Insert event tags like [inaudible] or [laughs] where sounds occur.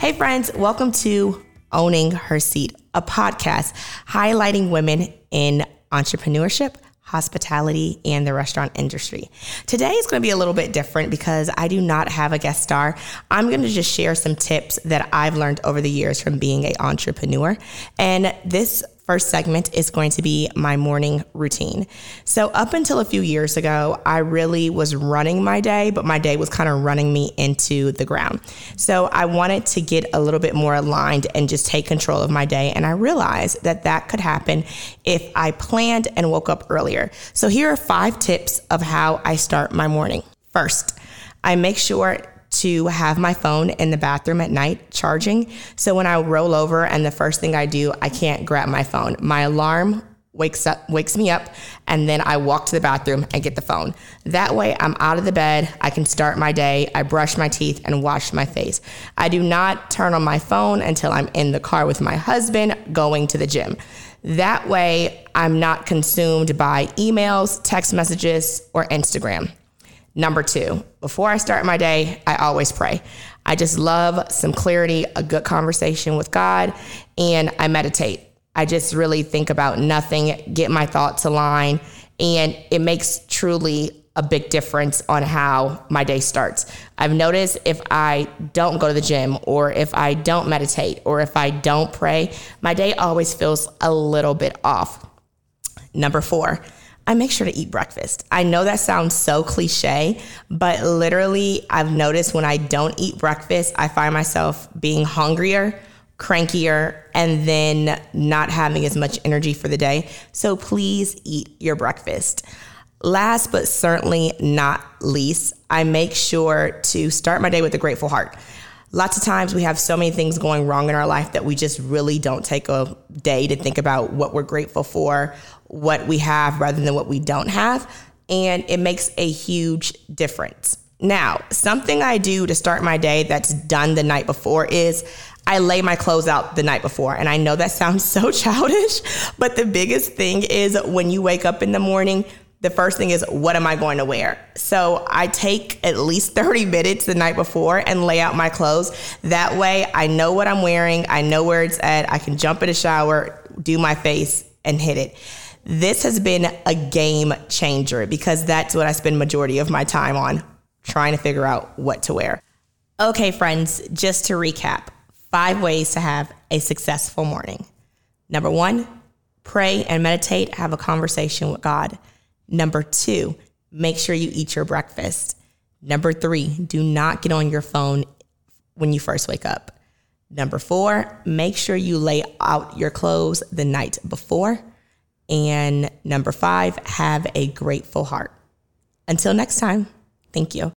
Hey, friends, welcome to Owning Her Seat, a podcast highlighting women in entrepreneurship, hospitality, and the restaurant industry. Today is going to be a little bit different because I do not have a guest star. I'm going to just share some tips that I've learned over the years from being an entrepreneur. And this first segment is going to be my morning routine. So, up until a few years ago, I really was running my day, but my day was kind of running me into the ground. So, I wanted to get a little bit more aligned and just take control of my day. And I realized that that could happen if I planned and woke up earlier. So, here are five tips of how I start my morning. First, I make sure to have my phone in the bathroom at night charging. So when I roll over and the first thing I do, I can't grab my phone. My alarm wakes up wakes me up and then I walk to the bathroom and get the phone. That way I'm out of the bed, I can start my day, I brush my teeth and wash my face. I do not turn on my phone until I'm in the car with my husband going to the gym. That way I'm not consumed by emails, text messages or Instagram. Number two, before I start my day, I always pray. I just love some clarity, a good conversation with God, and I meditate. I just really think about nothing, get my thoughts aligned, and it makes truly a big difference on how my day starts. I've noticed if I don't go to the gym or if I don't meditate or if I don't pray, my day always feels a little bit off. Number four, I make sure to eat breakfast. I know that sounds so cliche, but literally, I've noticed when I don't eat breakfast, I find myself being hungrier, crankier, and then not having as much energy for the day. So please eat your breakfast. Last but certainly not least, I make sure to start my day with a grateful heart. Lots of times we have so many things going wrong in our life that we just really don't take a day to think about what we're grateful for what we have rather than what we don't have. And it makes a huge difference. Now, something I do to start my day that's done the night before is I lay my clothes out the night before. And I know that sounds [laughs] so childish, but the biggest thing is when you wake up in the morning, the first thing is what am I going to wear? So I take at least [laughs] 30 minutes the night before and lay out my clothes. That way I know what I'm wearing, I know where it's at, I can jump in a shower, do my face, and hit it this has been a game changer because that's what I spend majority of my time on trying to figure out what to wear. Okay, friends, just to recap, five ways to have a successful morning. Number 1, pray and meditate, have a conversation with God. Number 2, make sure you eat your breakfast. Number 3, do not get on your phone when you first wake up. Number 4, make sure you lay out your clothes the night before. And number five, have a grateful heart. Until next time, thank you.